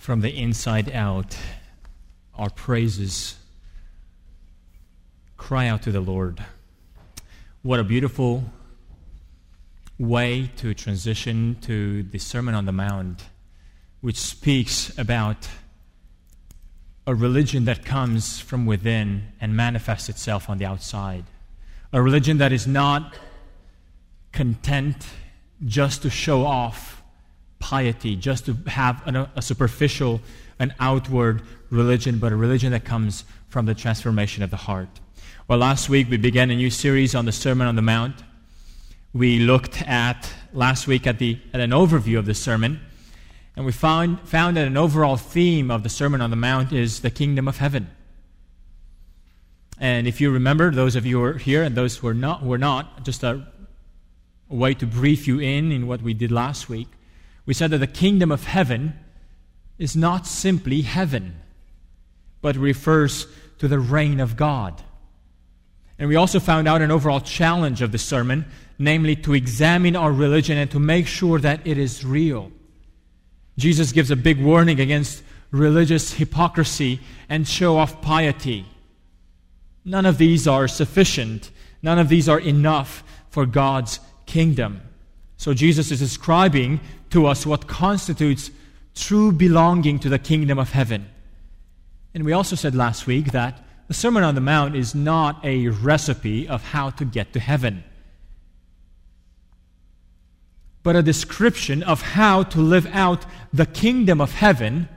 from the inside out, our praises cry out to the Lord. What a beautiful way to transition to the Sermon on the Mount, which speaks about a religion that comes from within and manifests itself on the outside. A religion that is not content just to show off piety, just to have an, a superficial, an outward religion, but a religion that comes from the transformation of the heart. Well, last week we began a new series on the Sermon on the Mount. We looked at last week at, the, at an overview of the sermon, and we found, found that an overall theme of the Sermon on the Mount is the kingdom of heaven. And if you remember, those of you who are here and those who are not, who are not just a a way to brief you in in what we did last week. We said that the kingdom of heaven is not simply heaven, but refers to the reign of God. And we also found out an overall challenge of the sermon, namely to examine our religion and to make sure that it is real. Jesus gives a big warning against religious hypocrisy and show off piety. None of these are sufficient, none of these are enough for God's kingdom. So Jesus is describing to us what constitutes true belonging to the kingdom of heaven. And we also said last week that the Sermon on the Mount is not a recipe of how to get to heaven, but a description of how to live out the kingdom of heaven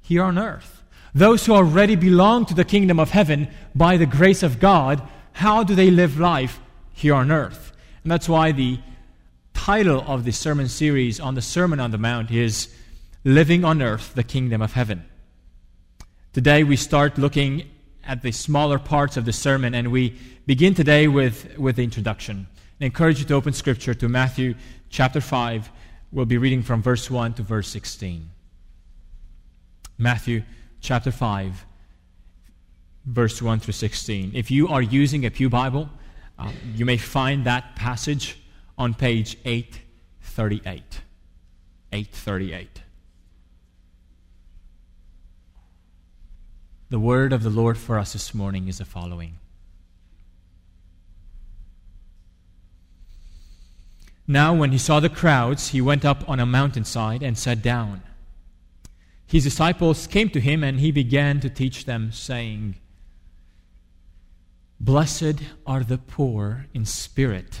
here on earth. Those who already belong to the kingdom of heaven by the grace of God, how do they live life here on earth? And that's why the title of the sermon series on the Sermon on the Mount is Living on Earth, the Kingdom of Heaven. Today we start looking at the smaller parts of the sermon, and we begin today with, with the introduction. I encourage you to open Scripture to Matthew chapter 5. We'll be reading from verse 1 to verse 16. Matthew chapter 5, verse 1 through 16. If you are using a Pew Bible, um, you may find that passage on page 838. 838. The word of the Lord for us this morning is the following. Now, when he saw the crowds, he went up on a mountainside and sat down. His disciples came to him, and he began to teach them, saying, Blessed are the poor in spirit,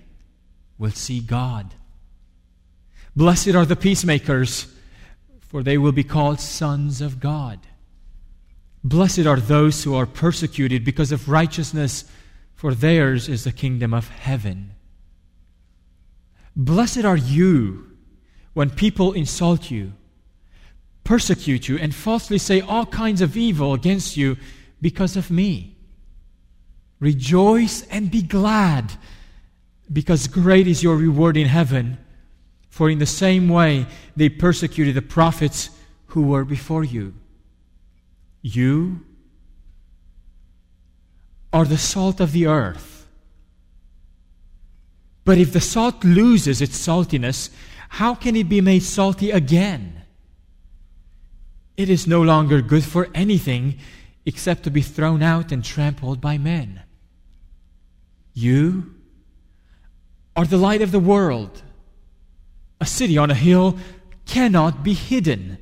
will see God. Blessed are the peacemakers, for they will be called sons of God. Blessed are those who are persecuted because of righteousness, for theirs is the kingdom of heaven. Blessed are you when people insult you, persecute you, and falsely say all kinds of evil against you because of me. Rejoice and be glad, because great is your reward in heaven. For in the same way they persecuted the prophets who were before you. You are the salt of the earth. But if the salt loses its saltiness, how can it be made salty again? It is no longer good for anything except to be thrown out and trampled by men. You are the light of the world. A city on a hill cannot be hidden.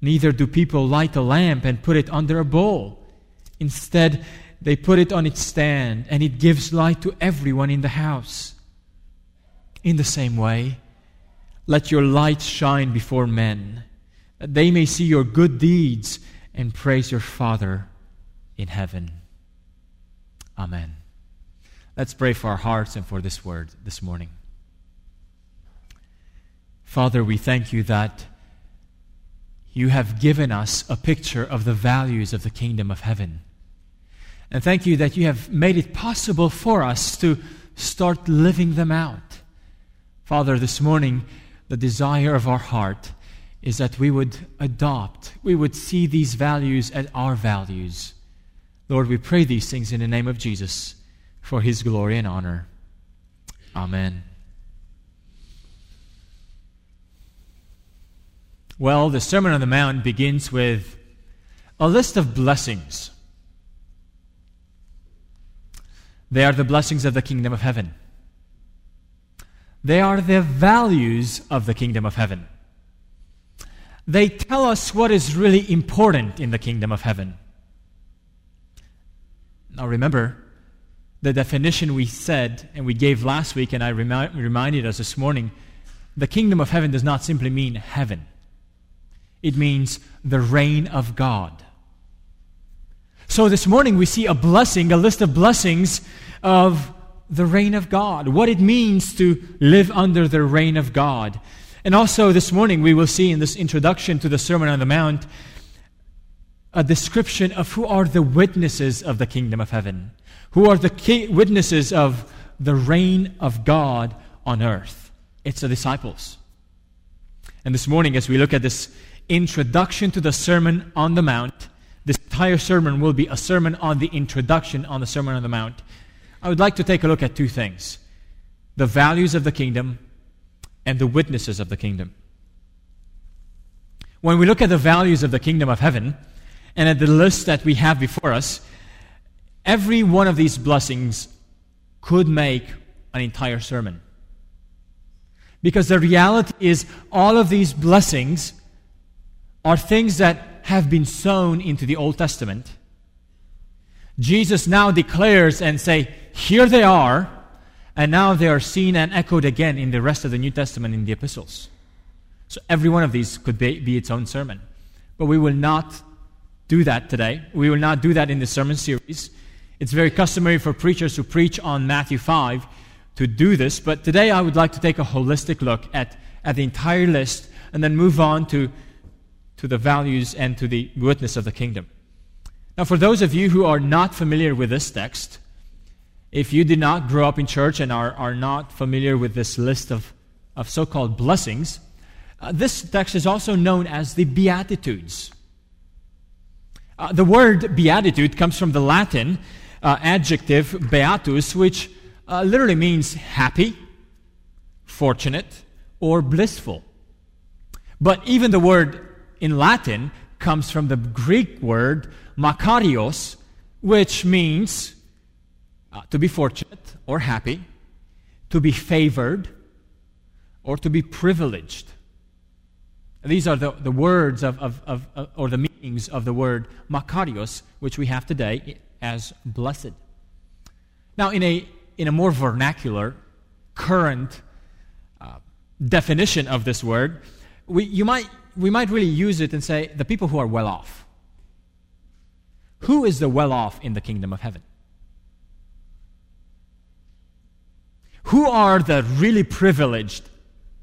Neither do people light a lamp and put it under a bowl. Instead, they put it on its stand, and it gives light to everyone in the house. In the same way, let your light shine before men, that they may see your good deeds and praise your Father in heaven. Amen. Let's pray for our hearts and for this word this morning. Father, we thank you that you have given us a picture of the values of the kingdom of heaven. And thank you that you have made it possible for us to start living them out. Father, this morning, the desire of our heart is that we would adopt, we would see these values as our values. Lord, we pray these things in the name of Jesus for his glory and honor. Amen. Well, the Sermon on the Mount begins with a list of blessings. They are the blessings of the kingdom of heaven. They are the values of the kingdom of heaven. They tell us what is really important in the kingdom of heaven. Now remember, the definition we said and we gave last week, and I remi- reminded us this morning the kingdom of heaven does not simply mean heaven, it means the reign of God. So this morning we see a blessing, a list of blessings of the reign of God, what it means to live under the reign of God. And also this morning we will see in this introduction to the Sermon on the Mount a description of who are the witnesses of the kingdom of heaven, who are the witnesses of the reign of God on earth. It's the disciples. And this morning, as we look at this introduction to the Sermon on the Mount, this entire sermon will be a sermon on the introduction on the Sermon on the Mount. I would like to take a look at two things the values of the kingdom and the witnesses of the kingdom. When we look at the values of the kingdom of heaven and at the list that we have before us, every one of these blessings could make an entire sermon. Because the reality is, all of these blessings are things that have been sown into the Old Testament. Jesus now declares and say, here they are, and now they are seen and echoed again in the rest of the New Testament in the epistles. So every one of these could be, be its own sermon. But we will not do that today. We will not do that in the sermon series. It's very customary for preachers who preach on Matthew 5 to do this, but today I would like to take a holistic look at, at the entire list and then move on to, to the values and to the witness of the kingdom. Now, for those of you who are not familiar with this text, if you did not grow up in church and are, are not familiar with this list of, of so called blessings, uh, this text is also known as the Beatitudes. Uh, the word beatitude comes from the Latin uh, adjective beatus, which uh, literally means happy, fortunate, or blissful. But even the word in Latin comes from the Greek word makarios, which means uh, to be fortunate or happy, to be favored, or to be privileged. These are the, the words of, of, of, of, or the meanings of the word makarios, which we have today as blessed. Now, in a, in a more vernacular, current uh, definition of this word, we, you might, we might really use it and say the people who are well off. Who is the well off in the kingdom of heaven? Who are the really privileged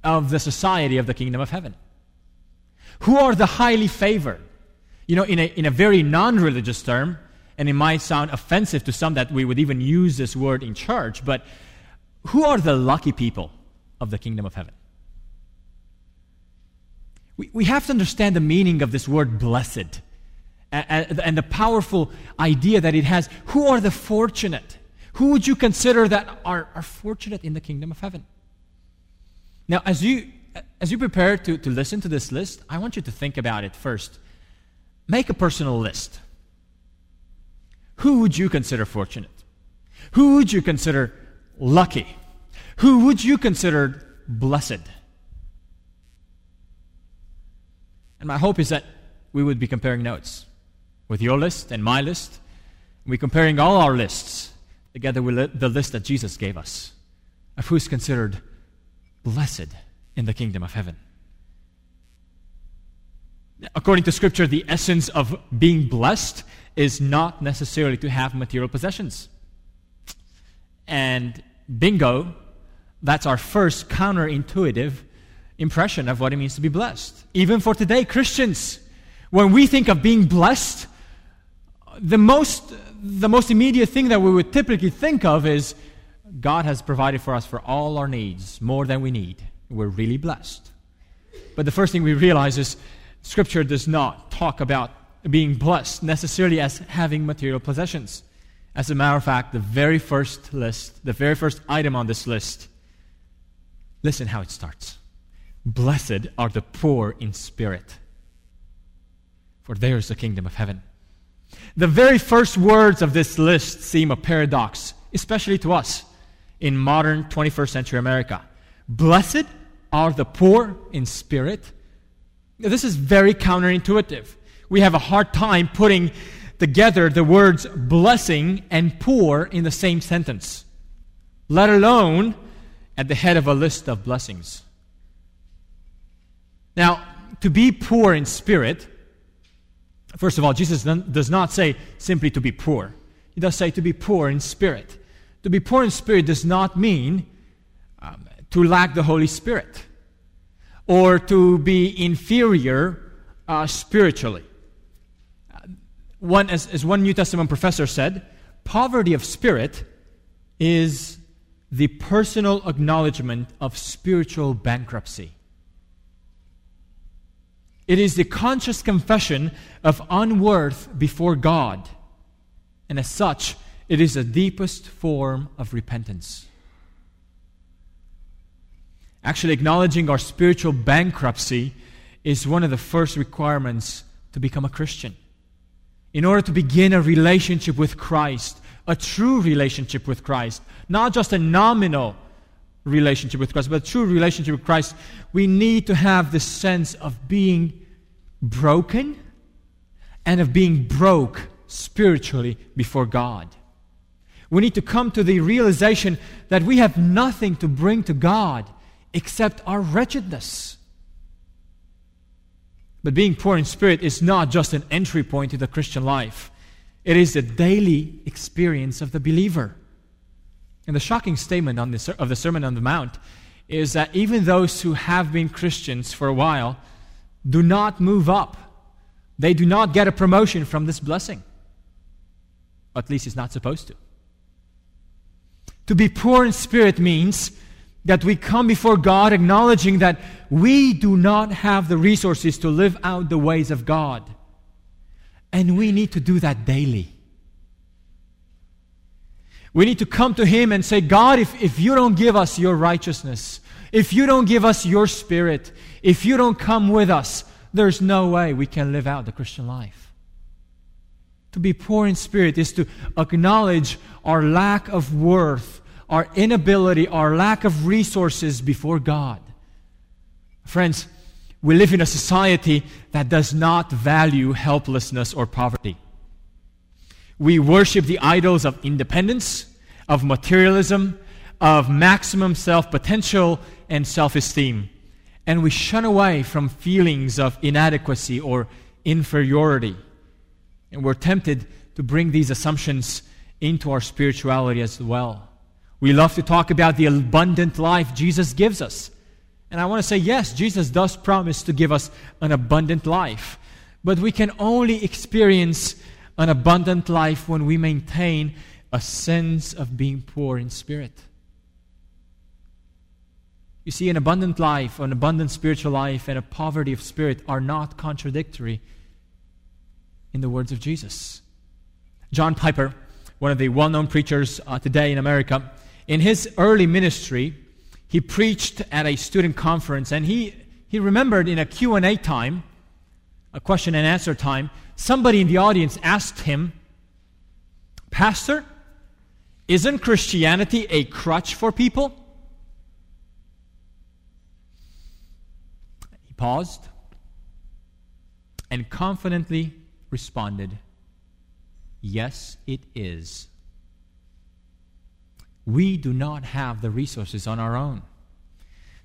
of the society of the kingdom of heaven? Who are the highly favored? You know, in a, in a very non religious term, and it might sound offensive to some that we would even use this word in church, but who are the lucky people of the kingdom of heaven? We, we have to understand the meaning of this word blessed and, and the powerful idea that it has. Who are the fortunate? Who would you consider that are, are fortunate in the kingdom of heaven? Now, as you, as you prepare to, to listen to this list, I want you to think about it first. Make a personal list. Who would you consider fortunate? Who would you consider lucky? Who would you consider blessed? And my hope is that we would be comparing notes with your list and my list. We're comparing all our lists together with the list that Jesus gave us of who's considered blessed in the kingdom of heaven. According to Scripture, the essence of being blessed is not necessarily to have material possessions. And bingo, that's our first counterintuitive impression of what it means to be blessed. Even for today, Christians, When we think of being blessed, the most, the most immediate thing that we would typically think of is God has provided for us for all our needs, more than we need. We're really blessed. But the first thing we realize is Scripture does not talk about being blessed necessarily as having material possessions. As a matter of fact, the very first list, the very first item on this list, listen how it starts. Blessed are the poor in spirit, for theirs is the kingdom of heaven. The very first words of this list seem a paradox, especially to us in modern 21st century America. Blessed are the poor in spirit. This is very counterintuitive. We have a hard time putting together the words blessing and poor in the same sentence, let alone at the head of a list of blessings. Now, to be poor in spirit, first of all, Jesus does not say simply to be poor. He does say to be poor in spirit. To be poor in spirit does not mean um, to lack the Holy Spirit or to be inferior uh, spiritually one, as, as one New Testament professor said, poverty of spirit is the personal acknowledgement of spiritual bankruptcy. It is the conscious confession of unworth before God. And as such, it is the deepest form of repentance. Actually, acknowledging our spiritual bankruptcy is one of the first requirements to become a Christian in order to begin a relationship with Christ, a true relationship with Christ, not just a nominal relationship with Christ, but a true relationship with Christ, we need to have the sense of being broken and of being broke spiritually before God. We need to come to the realization that we have nothing to bring to God except our wretchedness. But being poor in spirit is not just an entry point to the Christian life, it is the daily experience of the believer. And the shocking statement on the, of the Sermon on the Mount is that even those who have been Christians for a while do not move up. They do not get a promotion from this blessing. At least it's not supposed to. To be poor in spirit means that we come before God acknowledging that we do not have the resources to live out the ways of God. And we need to do that daily. We need to come to Him and say, God, if, if you don't give us your righteousness, if you don't give us your spirit, if you don't come with us, there's no way we can live out the Christian life. To be poor in spirit is to acknowledge our lack of worth our inability, our lack of resources before God. Friends, we live in a society that does not value helplessness or poverty. We worship the idols of independence, of materialism, of maximum self potential and self esteem. And we shun away from feelings of inadequacy or inferiority. And we're tempted to bring these assumptions into our spirituality as well. We love to talk about the abundant life Jesus gives us. And I want to say, yes, Jesus does promise to give us an abundant life. But we can only experience an abundant life when we maintain a sense of being poor in spirit. You see, an abundant life, an abundant spiritual life, and a poverty of spirit are not contradictory in the words of Jesus. John Piper, one of the well known preachers uh, today in America, in his early ministry, he preached at a student conference and he, he remembered in a Q&A time, a question and answer time, somebody in the audience asked him, Pastor, isn't Christianity a crutch for people? He paused and confidently responded, Yes, it is we do not have the resources on our own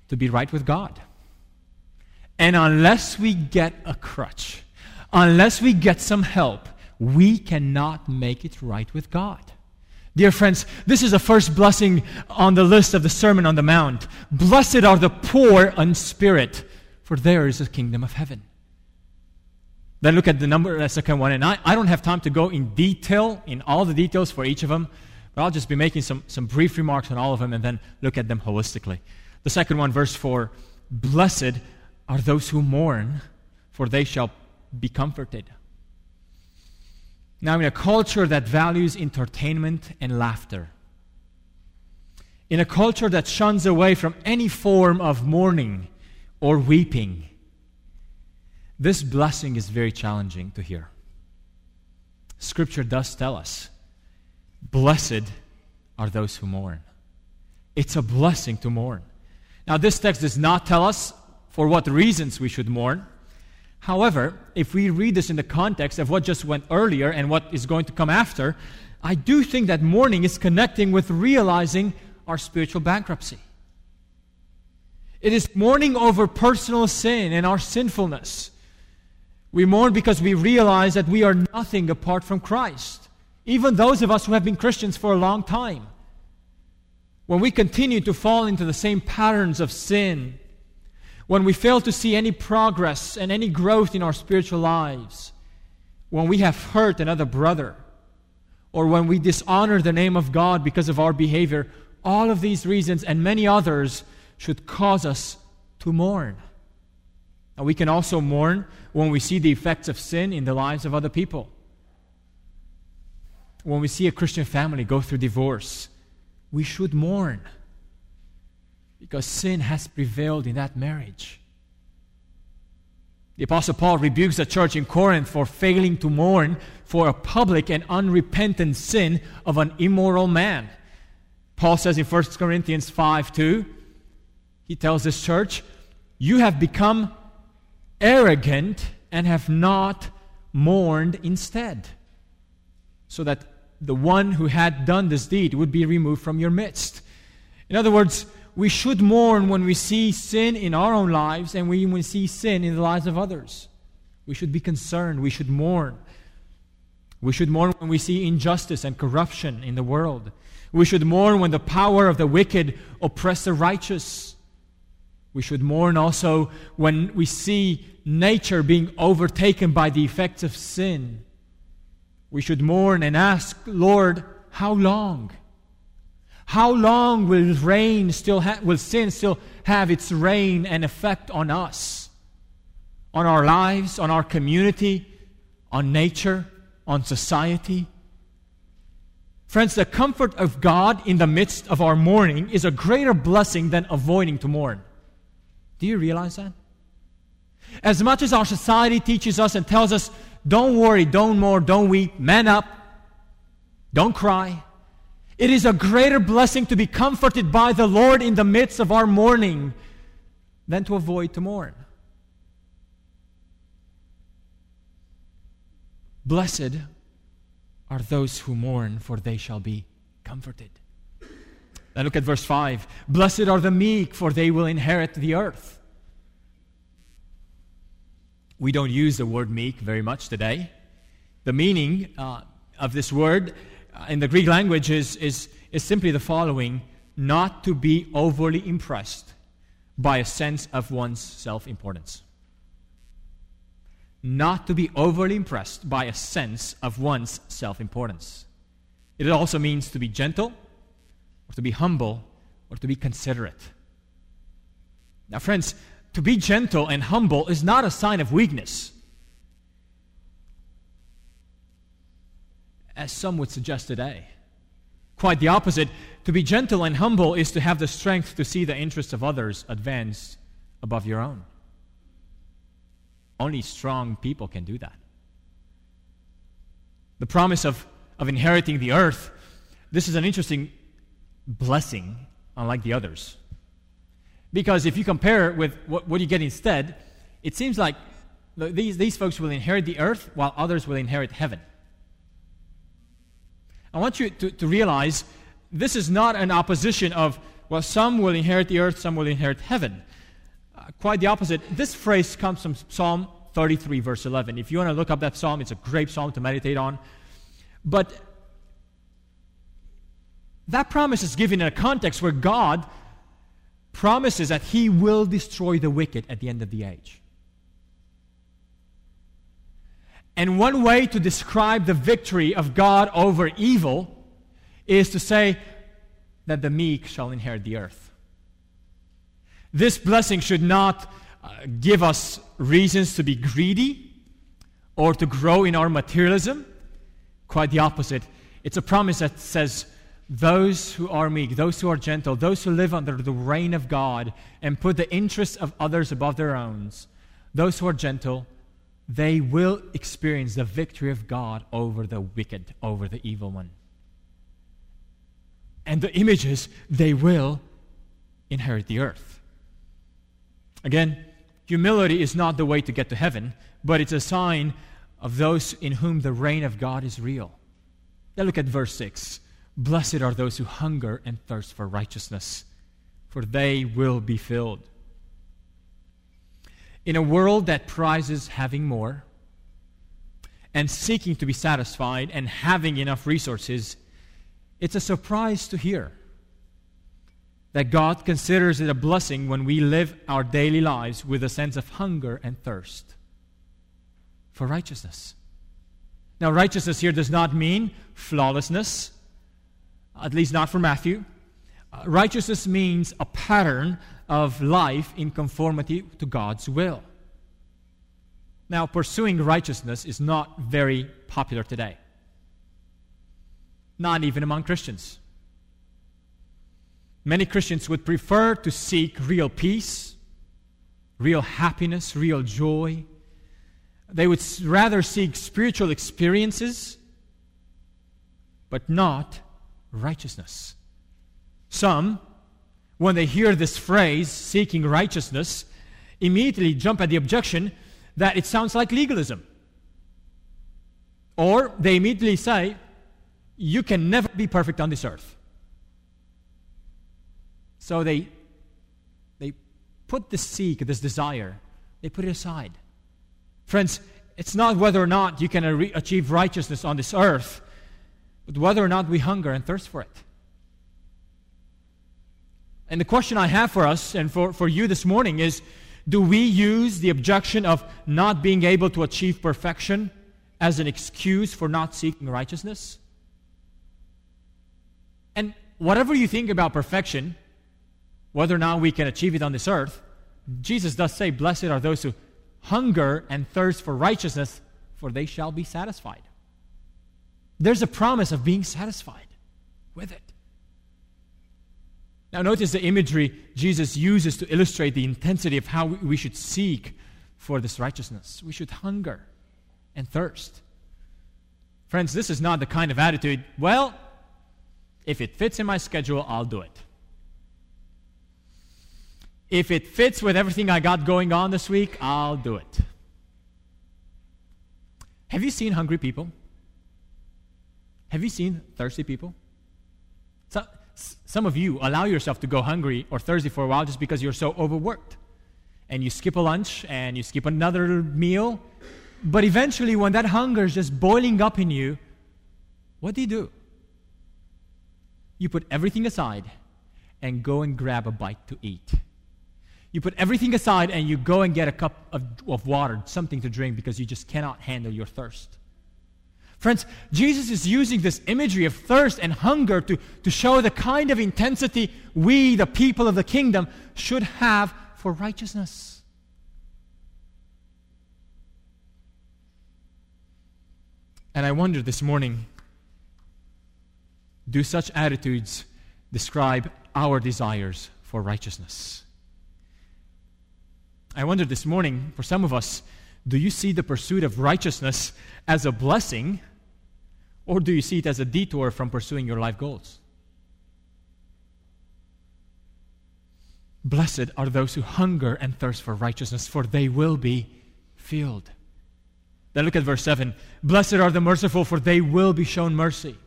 to be right with God. And unless we get a crutch, unless we get some help, we cannot make it right with God. Dear friends, this is the first blessing on the list of the Sermon on the Mount. Blessed are the poor in spirit, for theirs is the kingdom of heaven. Then look at the number, the second one. And I, I don't have time to go in detail, in all the details for each of them, but I'll just be making some, some brief remarks on all of them and then look at them holistically. The second one, verse 4 Blessed are those who mourn, for they shall be comforted. Now, in a culture that values entertainment and laughter, in a culture that shuns away from any form of mourning or weeping, this blessing is very challenging to hear. Scripture does tell us blessed are those who mourn. It's a blessing to mourn. Now, this text does not tell us for what reasons we should mourn. However, if we read this in the context of what just went earlier and what is going to come after, I do think that mourning is connecting with realizing our spiritual bankruptcy. It is mourning over personal sin and our sinfulness. We mourn because we realize that we are nothing apart from Christ. Even those of us who have been Christians for a long time. When we continue to fall into the same patterns of sin, when we fail to see any progress and any growth in our spiritual lives, when we have hurt another brother, or when we dishonor the name of God because of our behavior, all of these reasons and many others should cause us to mourn. And we can also mourn when we see the effects of sin in the lives of other people. When we see a Christian family go through divorce, we should mourn because sin has prevailed in that marriage. The Apostle Paul rebukes the church in Corinth for failing to mourn for a public and unrepentant sin of an immoral man. Paul says in 1 Corinthians 5 2, he tells this church, You have become arrogant and have not mourned instead, so that the one who had done this deed would be removed from your midst. In other words, we should mourn when we see sin in our own lives and when we see sin in the lives of others. We should be concerned. We should mourn. We should mourn when we see injustice and corruption in the world. We should mourn when the power of the wicked oppress the righteous. We should mourn also when we see nature being overtaken by the effects of sin. We should mourn and ask, Lord, how long? How long will rain still ha- will sin still have its reign and effect on us, on our lives, on our community, on nature, on society? Friends, the comfort of God in the midst of our mourning is a greater blessing than avoiding to mourn. Do you realize that? As much as our society teaches us and tells us, don't worry, don't mourn, don't weep, man up, don't cry, it is a greater blessing to be comforted by the Lord in the midst of our mourning than to avoid to mourn. Blessed are those who mourn, for they shall be comforted. Now look at verse 5. Blessed are the meek, for they will inherit the earth. We don't use the word meek very much today. The meaning uh, of this word uh, in the Greek language is, is, is simply the following not to be overly impressed by a sense of one's self importance. Not to be overly impressed by a sense of one's self importance. It also means to be gentle or to be humble, or to be considerate. Now, friends, to be gentle and humble is not a sign of weakness, as some would suggest today. Quite the opposite. To be gentle and humble is to have the strength to see the interests of others advance above your own. Only strong people can do that. The promise of, of inheriting the earth, this is an interesting blessing, unlike the others. Because if you compare it with what, what you get instead, it seems like these, these folks will inherit the earth while others will inherit heaven. I want you to, to realize this is not an opposition of, well, some will inherit the earth, some will inherit heaven. Uh, quite the opposite. This phrase comes from Psalm 33, verse 11. If you want to look up that psalm, it's a great psalm to meditate on. But that promise is given in a context where God promises that He will destroy the wicked at the end of the age. And one way to describe the victory of God over evil is to say that the meek shall inherit the earth. This blessing should not uh, give us reasons to be greedy or to grow in our materialism. Quite the opposite. It's a promise that says, those who are meek, those who are gentle, those who live under the reign of God and put the interests of others above their own, those who are gentle, they will experience the victory of God over the wicked, over the evil one. And the images, they will inherit the earth. Again, humility is not the way to get to heaven, but it's a sign of those in whom the reign of God is real. Now look at verse 6. Blessed are those who hunger and thirst for righteousness, for they will be filled. In a world that prizes having more and seeking to be satisfied and having enough resources, it's a surprise to hear that God considers it a blessing when we live our daily lives with a sense of hunger and thirst for righteousness. Now, righteousness here does not mean flawlessness at least not for Matthew. Uh, righteousness means a pattern of life in conformity to God's will. Now, pursuing righteousness is not very popular today, not even among Christians. Many Christians would prefer to seek real peace, real happiness, real joy. They would rather seek spiritual experiences, but not righteousness. Some, when they hear this phrase, seeking righteousness, immediately jump at the objection that it sounds like legalism. Or they immediately say, you can never be perfect on this earth. So they, they put this seek, this desire, they put it aside. Friends, it's not whether or not you can achieve righteousness on this earth whether or not we hunger and thirst for it. And the question I have for us and for, for you this morning is do we use the objection of not being able to achieve perfection as an excuse for not seeking righteousness? And whatever you think about perfection, whether or not we can achieve it on this earth, Jesus does say, Blessed are those who hunger and thirst for righteousness, for they shall be satisfied there's a promise of being satisfied with it. Now, notice the imagery Jesus uses to illustrate the intensity of how we should seek for this righteousness. We should hunger and thirst. Friends, this is not the kind of attitude, well, if it fits in my schedule, I'll do it. If it fits with everything I got going on this week, I'll do it. Have you seen hungry people? Have you seen thirsty people? So, some of you allow yourself to go hungry or thirsty for a while just because you're so overworked. And you skip a lunch and you skip another meal. But eventually, when that hunger is just boiling up in you, what do you do? You put everything aside and go and grab a bite to eat. You put everything aside and you go and get a cup of, of water, something to drink, because you just cannot handle your thirst. Friends, Jesus is using this imagery of thirst and hunger to, to show the kind of intensity we, the people of the kingdom, should have for righteousness. And I wonder this morning do such attitudes describe our desires for righteousness? I wonder this morning, for some of us, do you see the pursuit of righteousness as a blessing or do you see it as a detour from pursuing your life goals? Blessed are those who hunger and thirst for righteousness, for they will be filled. Then look at verse 7. Blessed are the merciful, for they will be shown mercy.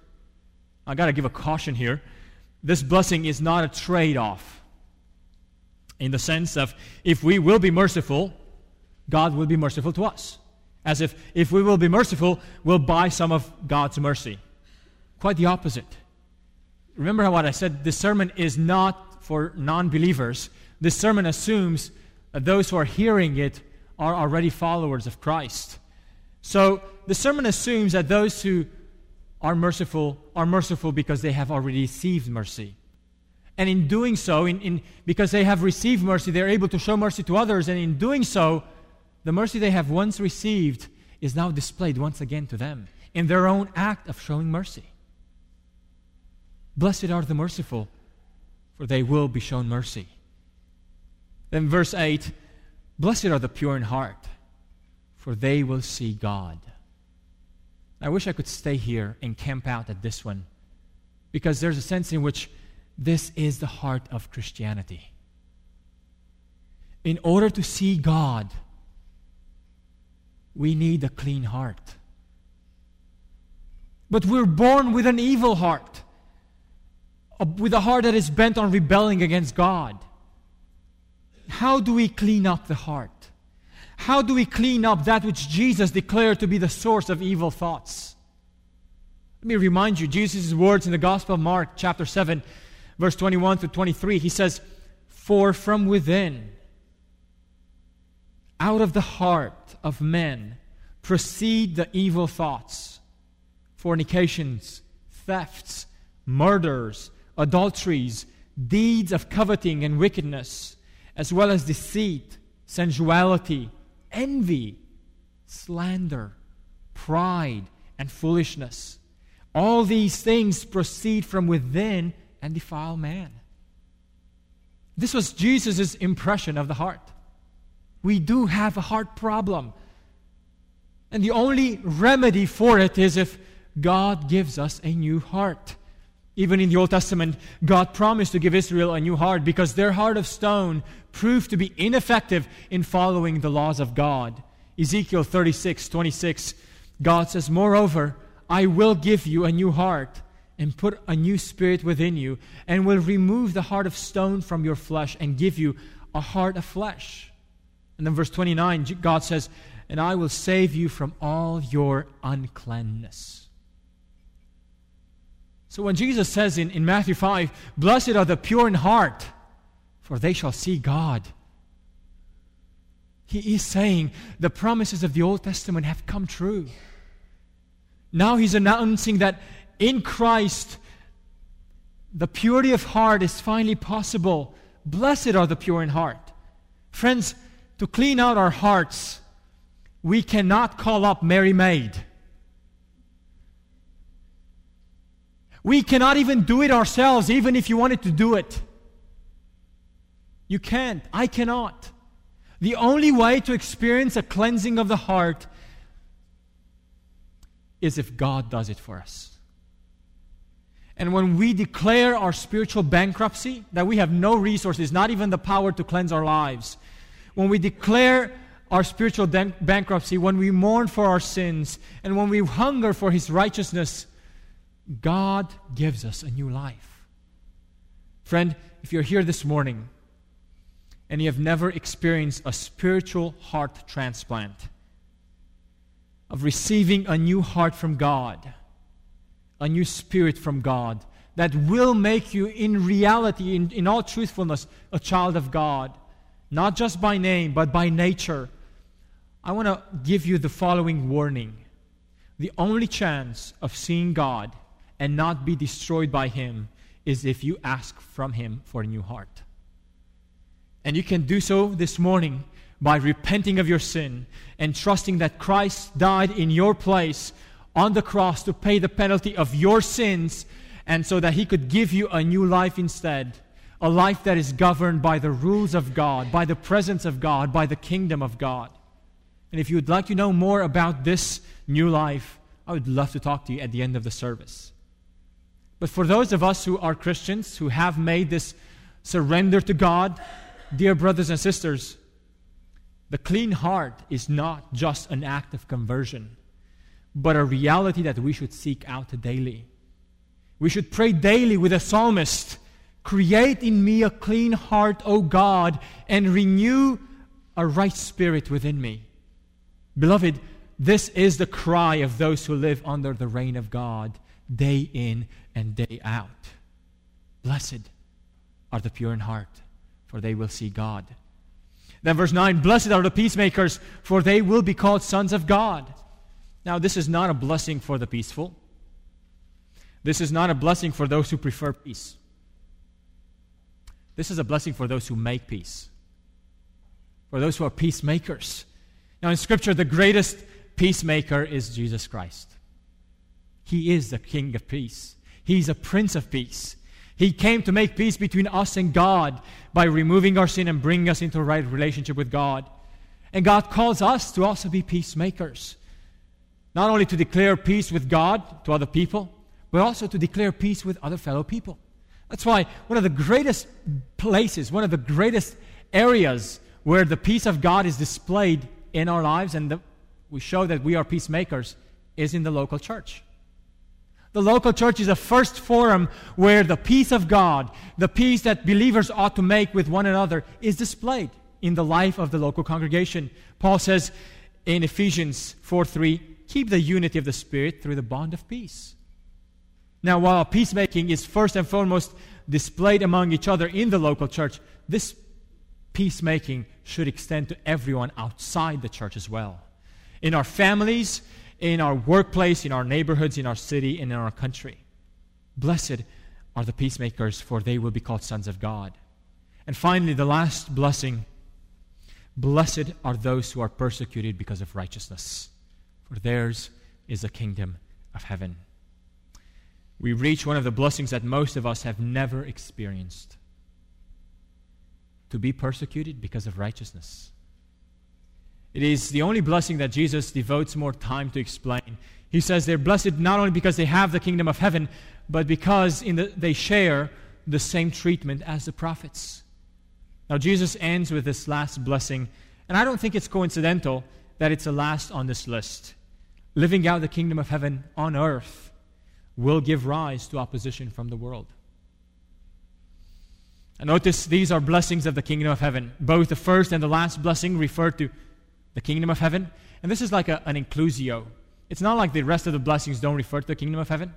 I got to give a caution here. This blessing is not a trade off in the sense of if we will be merciful, God will be merciful to us as if if we will be merciful, we'll buy some of God's mercy. Quite the opposite. Remember what I said this sermon is not for non believers. This sermon assumes that those who are hearing it are already followers of Christ. So the sermon assumes that those who are merciful are merciful because they have already received mercy. And in doing so, in, in, because they have received mercy, they're able to show mercy to others. And in doing so, the mercy they have once received is now displayed once again to them in their own act of showing mercy. Blessed are the merciful, for they will be shown mercy. Then, verse 8 Blessed are the pure in heart, for they will see God. I wish I could stay here and camp out at this one, because there's a sense in which this is the heart of Christianity. In order to see God, we need a clean heart. But we're born with an evil heart, with a heart that is bent on rebelling against God. How do we clean up the heart? How do we clean up that which Jesus declared to be the source of evil thoughts? Let me remind you Jesus' words in the Gospel of Mark, chapter 7, verse 21 to 23. He says, For from within, out of the heart of men, proceed the evil thoughts, fornications, thefts, murders, adulteries, deeds of coveting and wickedness, as well as deceit, sensuality, envy, slander, pride, and foolishness. All these things proceed from within and defile man. This was Jesus' impression of the heart. We do have a heart problem. And the only remedy for it is if God gives us a new heart. Even in the Old Testament, God promised to give Israel a new heart because their heart of stone proved to be ineffective in following the laws of God. Ezekiel 36 26, God says, Moreover, I will give you a new heart and put a new spirit within you, and will remove the heart of stone from your flesh and give you a heart of flesh. And then verse 29, God says, And I will save you from all your uncleanness. So when Jesus says in, in Matthew 5, Blessed are the pure in heart, for they shall see God. He is saying the promises of the Old Testament have come true. Now he's announcing that in Christ, the purity of heart is finally possible. Blessed are the pure in heart. Friends, to clean out our hearts, we cannot call up Merry Maid. We cannot even do it ourselves, even if you wanted to do it. You can't. I cannot. The only way to experience a cleansing of the heart is if God does it for us. And when we declare our spiritual bankruptcy, that we have no resources, not even the power to cleanse our lives, when we declare our spiritual bankruptcy, when we mourn for our sins, and when we hunger for His righteousness, God gives us a new life. Friend, if you're here this morning and you have never experienced a spiritual heart transplant, of receiving a new heart from God, a new spirit from God, that will make you, in reality, in, in all truthfulness, a child of God, not just by name, but by nature, I want to give you the following warning. The only chance of seeing God and not be destroyed by Him is if you ask from Him for a new heart. And you can do so this morning by repenting of your sin and trusting that Christ died in your place on the cross to pay the penalty of your sins and so that He could give you a new life instead. A life that is governed by the rules of God, by the presence of God, by the kingdom of God. And if you would like to know more about this new life, I would love to talk to you at the end of the service. But for those of us who are Christians, who have made this surrender to God, dear brothers and sisters, the clean heart is not just an act of conversion, but a reality that we should seek out daily. We should pray daily with a psalmist Create in me a clean heart, O God, and renew a right spirit within me. Beloved, this is the cry of those who live under the reign of God day in and day out. Blessed are the pure in heart, for they will see God. Then, verse 9 Blessed are the peacemakers, for they will be called sons of God. Now, this is not a blessing for the peaceful. This is not a blessing for those who prefer peace. This is a blessing for those who make peace, for those who are peacemakers. Now, in Scripture, the greatest peacemaker is Jesus Christ. He is the King of peace, He's a Prince of peace. He came to make peace between us and God by removing our sin and bringing us into a right relationship with God. And God calls us to also be peacemakers. Not only to declare peace with God to other people, but also to declare peace with other fellow people. That's why one of the greatest places, one of the greatest areas where the peace of God is displayed in our lives and the, we show that we are peacemakers is in the local church. The local church is the first forum where the peace of God, the peace that believers ought to make with one another, is displayed in the life of the local congregation. Paul says in Ephesians 4 3, keep the unity of the Spirit through the bond of peace. Now, while peacemaking is first and foremost displayed among each other in the local church, this peacemaking should extend to everyone outside the church as well. In our families, in our workplace, in our neighborhoods, in our city, and in our country. Blessed are the peacemakers, for they will be called sons of God. And finally, the last blessing Blessed are those who are persecuted because of righteousness, for theirs is the kingdom of heaven. We reach one of the blessings that most of us have never experienced to be persecuted because of righteousness. It is the only blessing that Jesus devotes more time to explain. He says they're blessed not only because they have the kingdom of heaven, but because the, they share the same treatment as the prophets. Now, Jesus ends with this last blessing, and I don't think it's coincidental that it's the last on this list. Living out the kingdom of heaven on earth will give rise to opposition from the world. And notice these are blessings of the kingdom of heaven. Both the first and the last blessing refer to the kingdom of heaven. And this is like a, an inclusio. It's not like the rest of the blessings don't refer to the kingdom of heaven.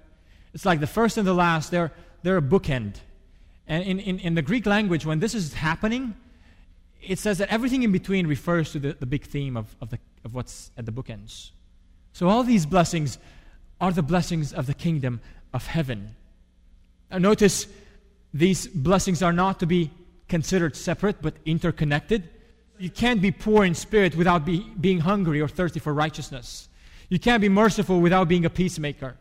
It's like the first and the last, they're, they're a bookend. And in, in, in the Greek language, when this is happening, it says that everything in between refers to the, the big theme of, of, the, of what's at the bookends. So all these blessings are the blessings of the kingdom of heaven. Now notice these blessings are not to be considered separate but interconnected. You can't be poor in spirit without be, being hungry or thirsty for righteousness. You can't be merciful without being a peacemaker.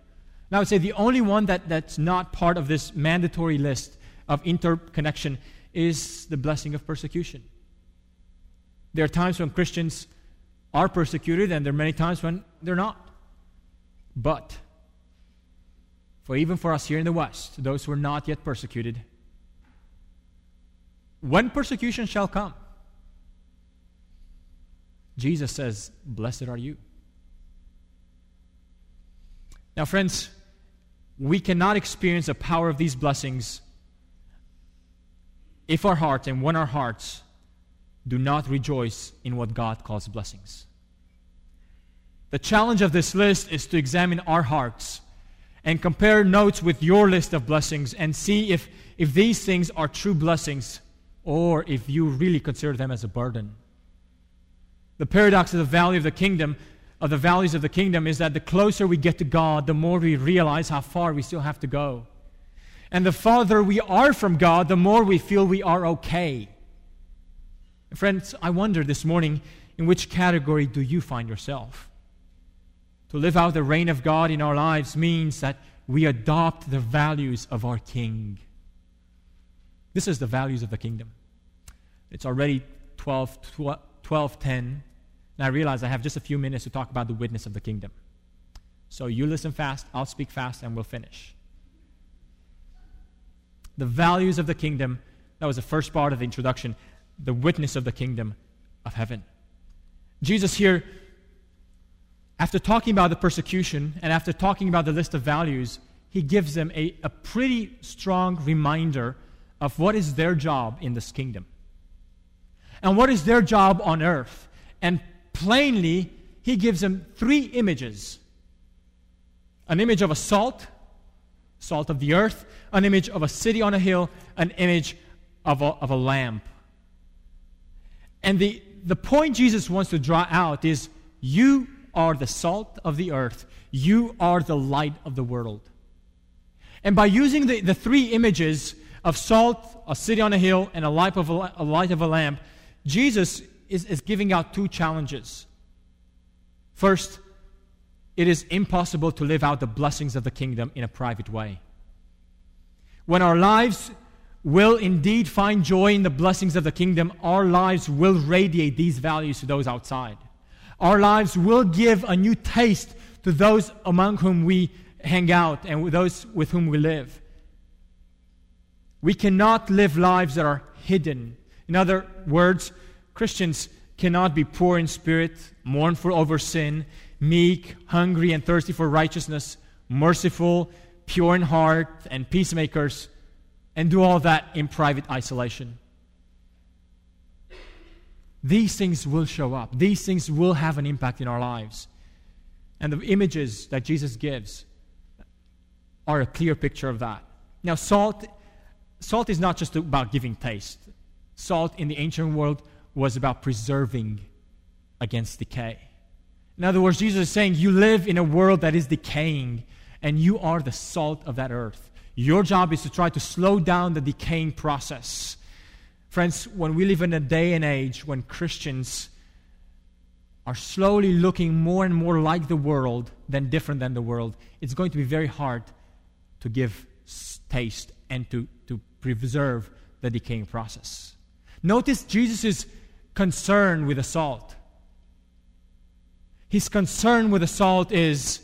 Now, I would say the only one that, that's not part of this mandatory list of interconnection is the blessing of persecution. There are times when Christians are persecuted, and there are many times when they're not. But, for even for us here in the West, those who are not yet persecuted, when persecution shall come, Jesus says, Blessed are you. Now, friends, we cannot experience the power of these blessings if our hearts and when our hearts do not rejoice in what God calls blessings. The challenge of this list is to examine our hearts and compare notes with your list of blessings and see if, if these things are true blessings or if you really consider them as a burden. The paradox of the value of the kingdom, of the values of the kingdom, is that the closer we get to God, the more we realize how far we still have to go. And the farther we are from God, the more we feel we are okay. Friends, I wonder this morning in which category do you find yourself? To live out the reign of God in our lives means that we adopt the values of our King. This is the values of the kingdom. It's already 12, 12 12:10, and I realize I have just a few minutes to talk about the witness of the kingdom. So you listen fast, I'll speak fast, and we'll finish. The values of the kingdom, that was the first part of the introduction, the witness of the kingdom of heaven. Jesus here, after talking about the persecution and after talking about the list of values, he gives them a, a pretty strong reminder of what is their job in this kingdom and what is their job on earth. And plainly, he gives them three images an image of a salt, salt of the earth, an image of a city on a hill, an image of a, of a lamp. And the, the point Jesus wants to draw out is you are the salt of the earth. You are the light of the world. And by using the, the three images of salt, a city on a hill, and a light of a, a, light of a lamp, Jesus is, is giving out two challenges. First, it is impossible to live out the blessings of the kingdom in a private way. When our lives will indeed find joy in the blessings of the kingdom, our lives will radiate these values to those outside. Our lives will give a new taste to those among whom we hang out and with those with whom we live. We cannot live lives that are hidden. In other words, Christians cannot be poor in spirit, mournful over sin, meek, hungry and thirsty for righteousness, merciful, pure in heart, and peacemakers, and do all that in private isolation. These things will show up. These things will have an impact in our lives. And the images that Jesus gives are a clear picture of that. Now, salt, salt is not just about giving taste. Salt in the ancient world was about preserving against decay. In other words, Jesus is saying, You live in a world that is decaying, and you are the salt of that earth. Your job is to try to slow down the decaying process. Friends, when we live in a day and age when Christians are slowly looking more and more like the world than different than the world, it's going to be very hard to give taste and to, to preserve the decaying process. Notice Jesus' concern with the salt. His concern with the salt is,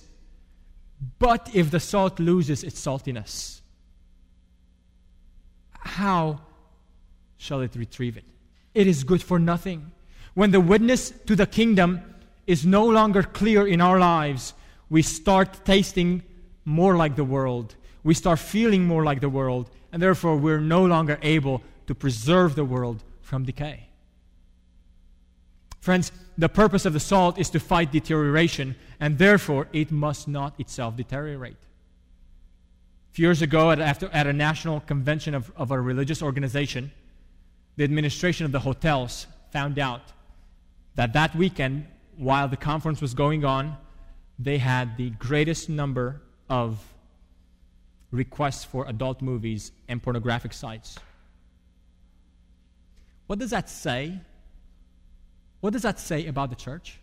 but if the salt loses its saltiness, how shall it retrieve it? It is good for nothing. When the witness to the kingdom is no longer clear in our lives, we start tasting more like the world. We start feeling more like the world, and therefore we're no longer able to preserve the world from decay. Friends, the purpose of the salt is to fight deterioration, and therefore it must not itself deteriorate. A few years ago, at, after, at a national convention of, of a religious organization, the administration of the hotels found out that that weekend, while the conference was going on, they had the greatest number of requests for adult movies and pornographic sites. What does that say what does that say about the church?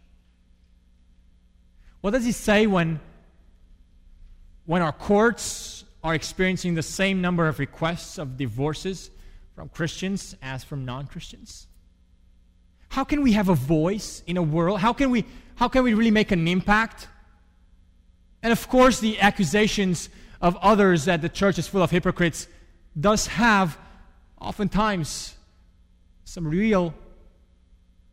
What does he say when, when our courts are experiencing the same number of requests of divorces from Christians as from non Christians? How can we have a voice in a world? How can we, how can we really make an impact? And of course, the accusations of others that the church is full of hypocrites does have oftentimes some real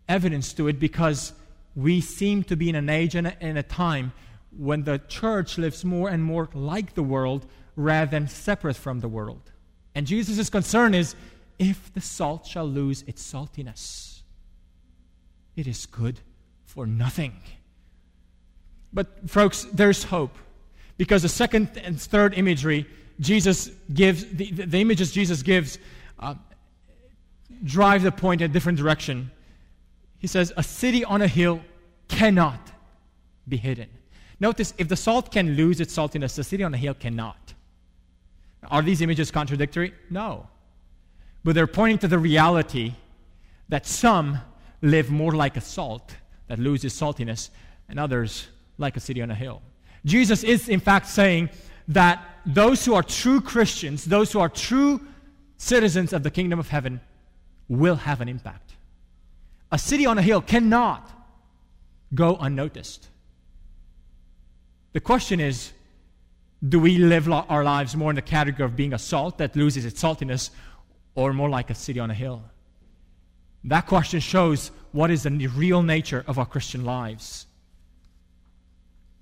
evidence to it because we seem to be in an age and a, and a time when the church lives more and more like the world rather than separate from the world. And Jesus' concern is if the salt shall lose its saltiness, it is good for nothing. But, folks, there's hope. Because the second and third imagery Jesus gives, the, the, images Jesus gives, uh, drive the point in a different direction he says, a city on a hill cannot be hidden. Notice, if the salt can lose its saltiness, the city on a hill cannot. Are these images contradictory? No. But they're pointing to the reality that some live more like a salt that loses saltiness, and others like a city on a hill. Jesus is, in fact, saying that those who are true Christians, those who are true citizens of the kingdom of heaven, will have an impact. A city on a hill cannot go unnoticed. The question is do we live our lives more in the category of being a salt that loses its saltiness or more like a city on a hill? That question shows what is the real nature of our Christian lives.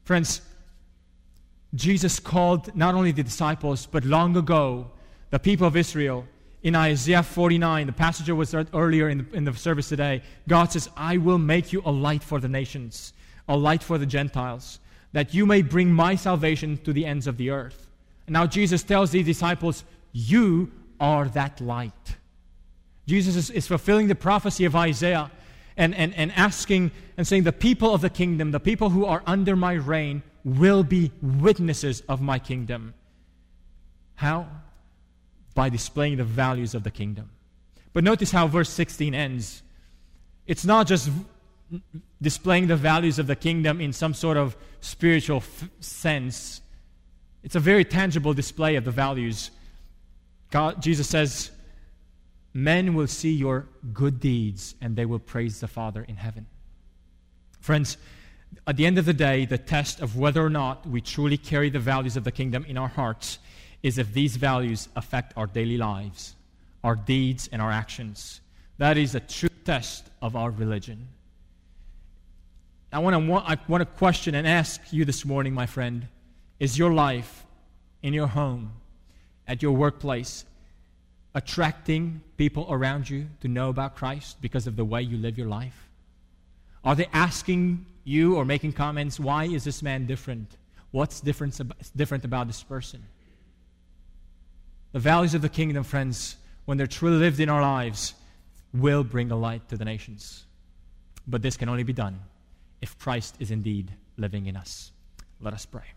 Friends, Jesus called not only the disciples, but long ago, the people of Israel in Isaiah 49, the passage was earlier in the, in the service today, God says, I will make you a light for the nations, a light for the Gentiles, that you may bring my salvation to the ends of the earth. And now Jesus tells these disciples, You are that light. Jesus is, is fulfilling the prophecy of Isaiah. and, and, and asking and saying, The people of the kingdom, the people who are under my reign, will be witnesses of my kingdom. How? By displaying the values of the kingdom. But notice how verse 16 ends. It's not just displaying the values of the kingdom in some sort of spiritual f- sense, it's a very tangible display of the values. God, Jesus says, Men will see your good deeds and they will praise the Father in heaven. Friends, at the end of the day, the test of whether or not we truly carry the values of the kingdom in our hearts is if these values affect our daily lives, our deeds, and our actions. That is a true test of our religion. I want to, I want to question and ask you this morning, my friend is your life in your home, at your workplace, attracting people around you to know about Christ because of the way you live your life? Are they asking you or making comments, why is this man different? What's different, different about this person? The values of the kingdom, friends, when they're truly lived in our lives, will bring a light to the nations. But this can only be done if Christ is indeed living in us. Let us pray.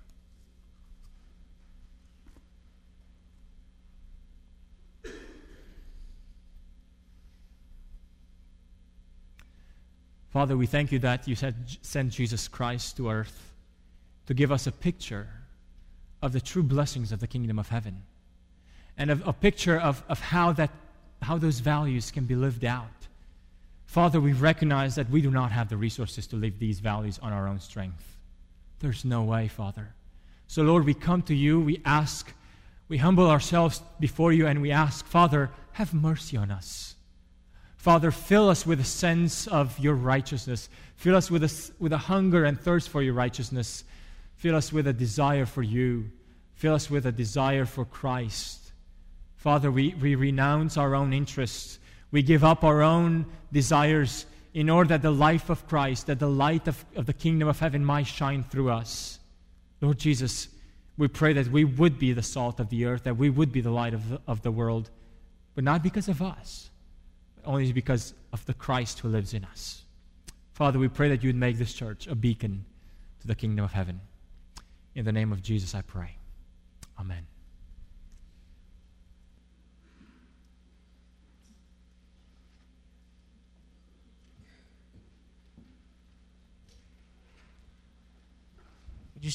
Father, we thank you that you sent Jesus Christ to earth to give us a picture of the true blessings of the kingdom of heaven and of a picture of, of how, that, how those values can be lived out. Father, we recognize that we do not have the resources to live these values on our own strength. There's no way, Father. So, Lord, we come to you, we ask, we humble ourselves before you, and we ask, Father, have mercy on us. Father, fill us with a sense of your righteousness. Fill us with a, with a hunger and thirst for your righteousness. Fill us with a desire for you. Fill us with a desire for Christ. Father, we, we renounce our own interests. We give up our own desires in order that the life of Christ, that the light of, of the kingdom of heaven might shine through us. Lord Jesus, we pray that we would be the salt of the earth, that we would be the light of the, of the world, but not because of us, only because of the Christ who lives in us. Father, we pray that you would make this church a beacon to the kingdom of heaven. In the name of Jesus, I pray. Amen.